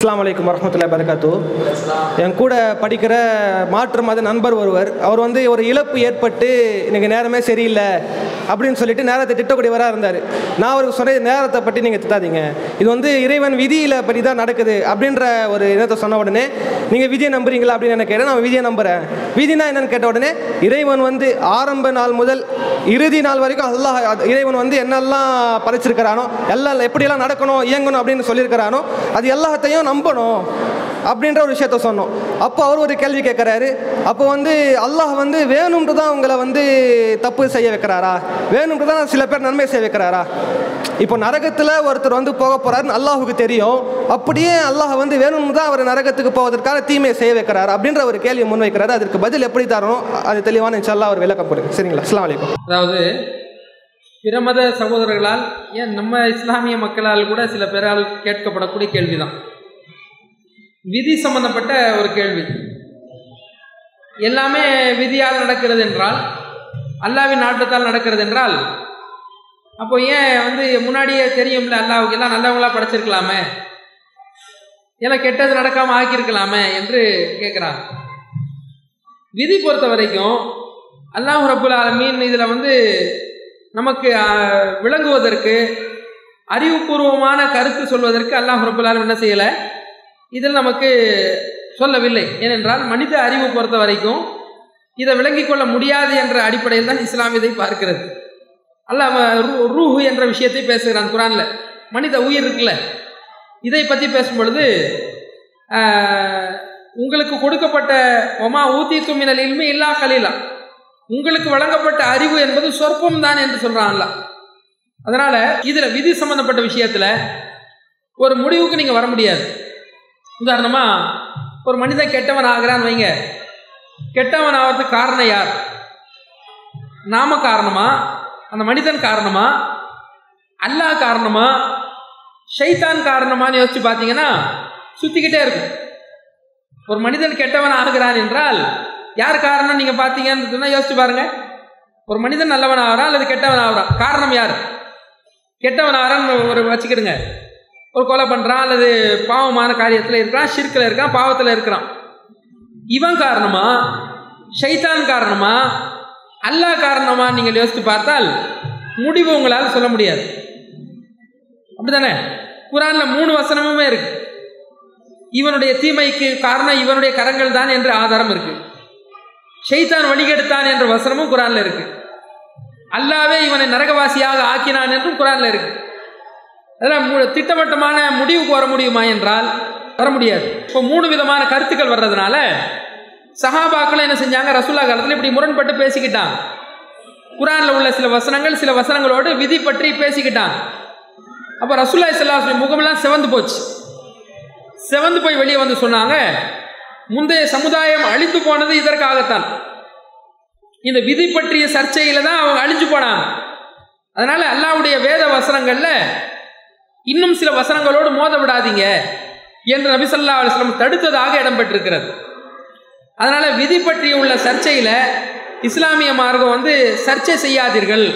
அஸ்லாம் வலைக்கம் வரமத்துல்லா பரகாத்து என் கூட படிக்கிற மாற்று மத நண்பர் ஒருவர். அவர் வந்து ஒரு இழப்பு ஏற்பட்டு எனக்கு நேரமே சரியில்லை அப்படின்னு சொல்லிட்டு நேரத்தை திட்டக்கூடியவராக இருந்தார். நான் அவருக்கு சொன்ன நேரத்தை பற்றி நீங்கள் திட்டாதீங்க. இது வந்து இறைவன் விதியில் பற்றி தான் நடக்குது அப்படின்ற ஒரு இனத்தை சொன்ன உடனே நீங்கள் விதியை நம்புறீங்களா? அப்படின்னு என்ன கேட்டேன். நான் விதியை நம்புகிறேன் விதினா என்னன்னு கேட்ட உடனே இறைவன் வந்து ஆரம்ப நாள் முதல் இறுதி நாள் வரைக்கும் அல்லாஹ் இறைவன் வந்து என்னெல்லாம் படைச்சிருக்கிறானோ எல்லாம் எப்படியெல்லாம் நடக்கணும் இயங்கணும் அப்படின்னு சொல்லியிருக்கிறானோ அது எல்லாத்தையும் நம்பணும் அப்படின்ற ஒரு விஷயத்த சொன்னோம். அப்போ அவர் ஒரு கேள்வி கேட்குறாரு அப்போ வந்து அல்லாஹ் வந்து வேணும்ட்டு தான் உங்களை வந்து தப்பு செய்ய வைக்கிறாரா? வேணும்ட்டு தான் சில பேர் நன்மை செய்ய வைக்கிறாரா? இப்போ நரகத்தில் ஒருத்தர் வந்து போக போகிறாருன்னு அல்லாஹுக்கு தெரியும். அப்படியே அல்லாஹ் வந்து வேணும்னு தான் அவர் நரகத்துக்கு போவதற்கான தீமையை செய்ய வைக்கிறார் அப்படின்ற ஒரு கேள்வி முன்வைக்கிறாரு. அதற்கு பதில் எப்படி தரணும்? அது தெளிவான இன்ஷால்லா அவர் விளக்கம் கொடுங்க. சரிங்களா? அஸ்லாம் வலைக்கம் அதாவது பிற மத சகோதரர்களால் ஏன் நம்ம இஸ்லாமிய மக்களால் கூட சில பேரால் கேட்கப்படக்கூடிய கேள்விதான். விதி சம்பந்தப்பட்ட ஒரு கேள்வி. எல்லாமே விதியால் நடக்கிறது என்றால் அல்லாவின் நாட்டத்தால் நடக்கிறது என்றால் அப்போ ஏன் வந்து முன்னாடியே தெரியும்ல அல்லாவுக்கு எல்லாம் நல்லவங்களா படைச்சிருக்கலாமே எல்லாம் கெட்டது நடக்காம ஆக்கியிருக்கலாமே என்று கேட்குறாங்க விதி பொறுத்த வரைக்கும் அல்லாஹ் ரபுல் ஆலமீன் இதில் வந்து நமக்கு விளங்குவதற்கு அறிவுபூர்வமான கருத்து சொல்வதற்கு அல்லாஹ் ரபுல் ஆலம் என்ன செய்யலை? இதில் நமக்கு சொல்லவில்லை. ஏனென்றால் மனித அறிவு பொறுத்த வரைக்கும் இதை விளங்கிக் கொள்ள முடியாது என்ற அடிப்படையில் தான் இஸ்லாம் இதை பார்க்கிறது. அல்லாஹ் ரூ- ரூஹு என்ற விஷயத்தை பேசுகிறான் குரானில். மனித உயிர் இருக்குல்ல? இதை பற்றி பேசும் பொழுது உங்களுக்கு கொடுக்கப்பட்ட ஒமா ஊத்தி தும்மினல் இல்மி இல்லா கலீலா. உங்களுக்கு வழங்கப்பட்ட அறிவு என்பது சொற்பம் தான் என்று சொல்கிறான்ல அதனால் இதில் விதி சம்பந்தப்பட்ட விஷயத்தில் ஒரு முடிவுக்கு நீங்கள் வர முடியாது. உதாரணமா ஒரு மனிதன் கெட்டவன் ஆகிறான்னு வைங்க. கெட்டவன் ஆகிறதுக்கு காரணம் யார்? நாம காரணமா? அந்த மனிதன் காரணமா? அல்லாஹ் காரணமா? ஷைத்தான் காரணமான்னு யோசிச்சு பார்த்தீங்கன்னா சுத்திக்கிட்டே இருக்கும். ஒரு மனிதன் கெட்டவன் ஆகிறான் என்றால் யார் காரணம் நீங்க பார்த்தீங்கன்னு சொன்னால் யோசிச்சு பாருங்க. ஒரு மனிதன் நல்லவன் ஆகிறான் அல்லது கெட்டவன் ஆகிறான் காரணம் யார்? கெட்டவன் ஆகிறான்னு ஒரு வச்சுக்கிடுங்க. ஒரு கொலை பண்ணுறான் அல்லது பாவமான காரியத்தில் இருக்கிறான் ஷிர்கில் இருக்கான் பாவத்தில் இருக்கிறான். இவன் காரணமா? ஷைத்தான் காரணமா? அல்லாஹ் காரணமா நீங்கள் யோசித்து பார்த்தால் முடிவு உங்களால் சொல்ல முடியாது. அப்படிதானே குரானில் மூணு வசனமுமே இருக்கு. இவனுடைய தீமைக்கு காரணம் இவனுடைய கரங்கள் தான் என்ற ஆதாரம் இருக்கு. ஷைத்தான் வழிகெடுத்தான் என்ற வசனமும் குரானில் இருக்கு. அல்லாவே இவனை நரகவாசியாக ஆக்கினான் என்றும் குரானில் இருக்குது அதெல்லாம் திட்டவட்டமான முடிவுக்கு வர முடியுமா என்றால் வர முடியாது. இப்போ மூணு விதமான கருத்துக்கள் வர்றதுனால சஹாபாக்கள் என்ன செஞ்சாங்க? ரசூல்லா காலத்தில் இப்படி முரண்பட்டு பேசிக்கிட்டான் குரானில் உள்ள சில வசனங்கள் சில வசனங்களோடு விதி பற்றி பேசிக்கிட்டான் அப்போ ரசூல்லா சல்லாஹ் முகமெல்லாம் சிவந்து போச்சு. சிவந்து போய் வெளியே வந்து சொன்னாங்க முந்தைய சமுதாயம் அழிந்து போனது இதற்காகத்தான். இந்த விதி பற்றிய சர்ச்சையில் தான் அவங்க அழிஞ்சு போனாங்க. அதனால் அல்லாவுடைய வேத வசனங்களில் இன்னும் சில வசனங்களோடு மோத விடாதீங்க என்று நபிசல்லா அலுவலம் தடுத்ததாக இடம்பெற்றிருக்கிறது. அதனால விதி பற்றி உள்ள சர்ச்சையில இஸ்லாமிய மார்க்கம் வந்து சர்ச்சை செய்யாதீர்கள்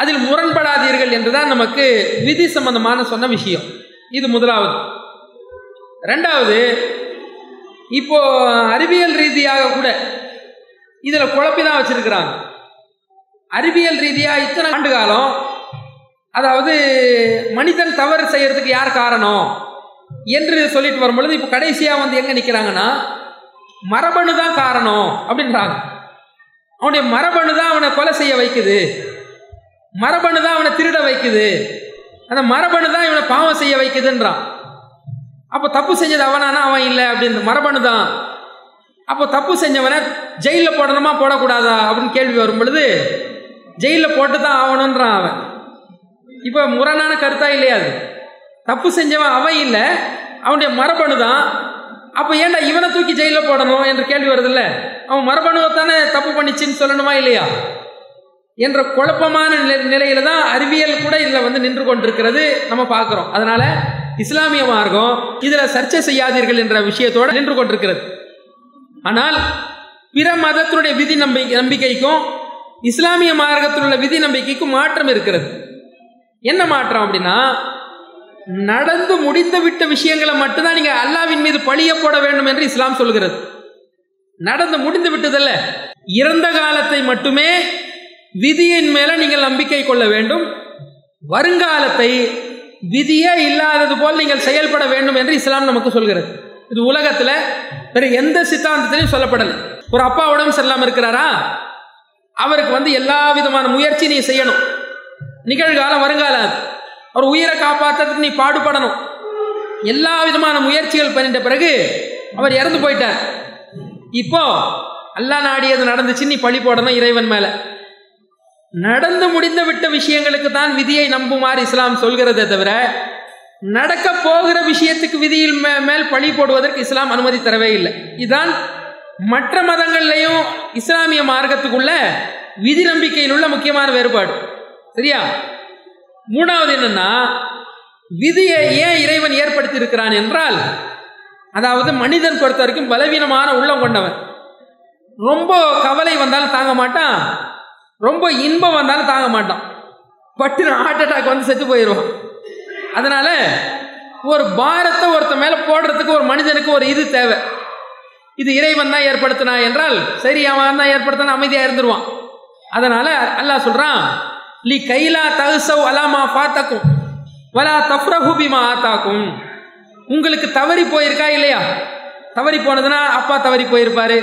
அதில் முரண்படாதீர்கள் என்றுதான் நமக்கு விதி சம்பந்தமான சொன்ன விஷயம். இது முதலாவது. ரெண்டாவது இப்போ அறிவியல் ரீதியாக கூட இதில் குழப்பி தான் வச்சிருக்கிறாங்க. அறிவியல் ரீதியாக இத்தனை ஆண்டு காலம் அதாவது மனிதன் தவறு செய்யறதுக்கு யார் காரணம் என்று சொல்லிட்டு வரும்பொழுது இப்போ கடைசியாக வந்து எங்கே நிற்கிறாங்கன்னா மரபணு தான் காரணம் அப்படின்றாங்க. அவனுடைய மரபணு தான் அவனை கொலை செய்ய வைக்குது. மரபணு தான் அவனை திருட வைக்குது. அந்த மரபணு தான் இவனை பாவம் செய்ய வைக்குதுன்றான். அப்போ தப்பு செஞ்சது அவனானா அவன் இல்லை அப்படின்னு மரபணு தான் அப்போ தப்பு செஞ்சவனை ஜெயிலில் போடணுமா போடக்கூடாதா அப்படின்னு கேள்வி வரும் பொழுது ஜெயிலில் போட்டு தான் ஆகணுன்றான் அவன். இப்போ முரணான கருத்தா இல்லையா அது? தப்பு செஞ்சவன் அவன் இல்லை அவனுடைய மரபணு தான். அப்போ ஏன்டா இவனை தூக்கி ஜெயிலில் போடணும் என்ற கேள்வி வருதுல்ல? அவன் மரபணுவை தானே தப்பு பண்ணிச்சின்னு சொல்லணுமா இல்லையா? என்ற குழப்பமான நிலை நிலையில தான் அறிவியல் கூட இதில் வந்து நின்று கொண்டிருக்கிறது நம்ம பார்க்குறோம். அதனால இஸ்லாமிய மார்க்கம் இதில் சர்ச்சை செய்யாதீர்கள் என்ற விஷயத்தோடு நின்று கொண்டிருக்கிறது. ஆனால் பிற மதத்தினுடைய விதி நம்பி நம்பிக்கைக்கும் இஸ்லாமிய மார்க்கத்தில் உள்ள விதி நம்பிக்கைக்கும் மாற்றம் இருக்கிறது. என்ன மாற்றம் அப்படின்னா நடந்து முடிந்து விட்ட விஷயங்களை மட்டும்தான் நீங்க அல்லாவின் மீது பழிய போட வேண்டும் என்று இஸ்லாம் சொல்கிறது நடந்து முடிந்து விட்டதல்ல. இறந்த காலத்தை மட்டுமே விதியின் மேல நீங்கள் நம்பிக்கை கொள்ள வேண்டும். வருங்காலத்தை விதியே இல்லாதது போல் நீங்கள் செயல்பட வேண்டும் என்று இஸ்லாம் நமக்கு சொல்கிறது. இது உலகத்துல வேற எந்த சித்தாந்தத்திலையும் சொல்லப்படலை. ஒரு அப்பா உடம்பு சரியில்லாம இருக்கிறாரா? அவருக்கு வந்து எல்லா விதமான முயற்சி நீ செய்யணும். நிகழ்காலம் வருங்காலம் அது. அவர் உயிரை காப்பாற்றுறதுக்கு நீ பாடுபடணும். எல்லா விதமான முயற்சிகள் பண்ணிட்ட பிறகு அவர் இறந்து போயிட்டார். இப்போ அல்லாஹ் நாடியது நடந்துச்சு நீ பழி போடணும் இறைவன் மேல. நடந்து முடிந்து விட்ட விஷயங்களுக்கு தான் விதியை நம்புமாறு இஸ்லாம் சொல்கிறதே தவிர நடக்க போகிற விஷயத்துக்கு விதியில் மே- மேல் பழி போடுவதற்கு இஸ்லாம் அனுமதி தரவே இல்லை. இதுதான் மற்ற மதங்கள்லையும் இஸ்லாமிய மார்க்கத்துக்குள்ள விதி நம்பிக்கையில் உள்ள முக்கியமான வேறுபாடு. சரியா? மூணாவது என்னன்னா விதியை ஏன் இறைவன் ஏற்படுத்தி இருக்கிறான் என்றால் அதாவது மனிதன் பொறுத்த வரைக்கும் பலவீனமான உள்ளம் கொண்டவன். ரொம்ப கவலை வந்தாலும் தாங்க மாட்டான். ரொம்ப இன்பம் வந்தாலும் தாங்க மாட்டான். பட்டு ஹார்ட் அட்டாக் வந்து செத்து போயிடுவான். அதனால ஒரு பாரத்தை ஒருத்த மேல போடுறதுக்கு ஒரு மனிதனுக்கு ஒரு இது தேவை. இது இறைவன் தான் ஏற்படுத்தினா என்றால் சரி அவன் தான் ஏற்படுத்தினா அமைதியாக இருந்துருவான். அதனால அல்லாஹ் சொல்றான் லி கைலா தகுசவ் அலாமா பார்த்தாக்கும் வலா தப்ரஹுபிமா ஆத்தாக்கும். உங்களுக்கு தவறி போயிருக்கா இல்லையா? தவறி போனதுன்னா அப்பா தவறி போயிருப்பாரு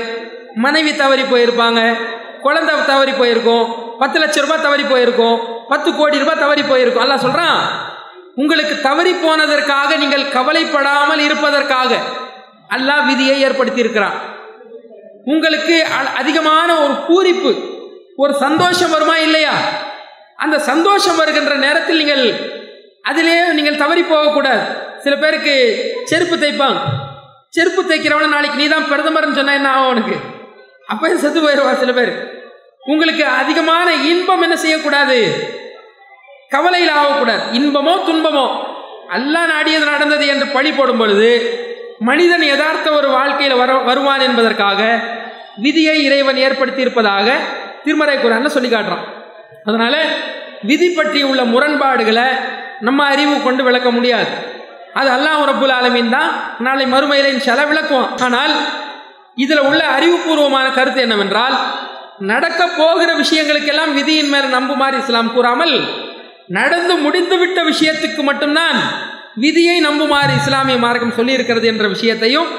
மனைவி தவறி போயிருப்பாங்க குழந்தை தவறி போயிருக்கும் பத்து லட்ச ரூபாய் தவறி போயிருக்கும் பத்து கோடி ரூபாய் தவறி போயிருக்கும். அல்ல சொல்றான் உங்களுக்கு தவறி போனதற்காக நீங்கள் கவலைப்படாமல் இருப்பதற்காக அல்லாஹ் விதியை ஏற்படுத்தி இருக்கிறான் உங்களுக்கு அ- அதிகமான ஒரு பூரிப்பு ஒரு சந்தோஷம் வருமா இல்லையா? அந்த சந்தோஷம் வருகின்ற நேரத்தில் நீங்கள் அதிலே நீங்கள் தவறி போகக்கூடாது சில பேருக்கு செருப்பு தைப்பாங்க. செருப்பு தைக்கிறவன நாளைக்கு நீ தான் பிரதமர்னு சொன்னா என்ன ஆகும் உனக்கு? அப்போ செத்து போயிடுவா சில பேர். உங்களுக்கு அதிகமான இன்பம் என்ன செய்யக்கூடாது? கவலையில் ஆகக்கூடாது. இன்பமோ துன்பமோ? அல்லா நாடியது நடந்தது என்று பழி போடும் பொழுது மனிதன் யதார்த்த ஒரு வாழ்க்கையில் வர வருவான் என்பதற்காக விதியை இறைவன் ஏற்படுத்தி இருப்பதாக திருமறை குரான்ல சொல்லி காட்டுறான். அதனால விதி பற்றி உள்ள முரண்பாடுகளை நம்ம அறிவு கொண்டு விளக்க முடியாது. அது அல்லாஹ் ரப்புல் ஆலமின் தான். நாளை மறுமையில இன்ஷால்லா விளக்குவோம் ஆனால் இதுல உள்ள அறிவுபூர்வமான கருத்து என்னவென்றால் நடக்க போகிற விஷயங்களுக்கெல்லாம் விதியின் மேல் நம்புமாறு இஸ்லாம் கூறாமல் நடந்து முடிந்துவிட்ட விஷயத்துக்கு மட்டும்தான் விதியை நம்புமாறு இஸ்லாமிய மார்க்கம் சொல்லி இருக்கிறது என்ற விஷயத்தையும்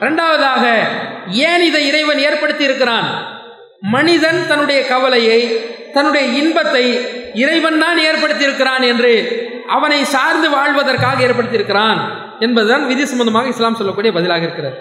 இரண்டாவதாக ஏன் இதை இறைவன் ஏற்படுத்தி இருக்கிறான்? மனிதன் தன்னுடைய கவலையை தன்னுடைய இன்பத்தை இறைவன் தான் ஏற்படுத்தியிருக்கிறான் என்று அவனை சார்ந்து வாழ்வதற்காக ஏற்படுத்தியிருக்கிறான் என்பதுதான் விதி சம்பந்தமாக இஸ்லாம் சொல்லக்கூடிய பதிலாக இருக்கிறது.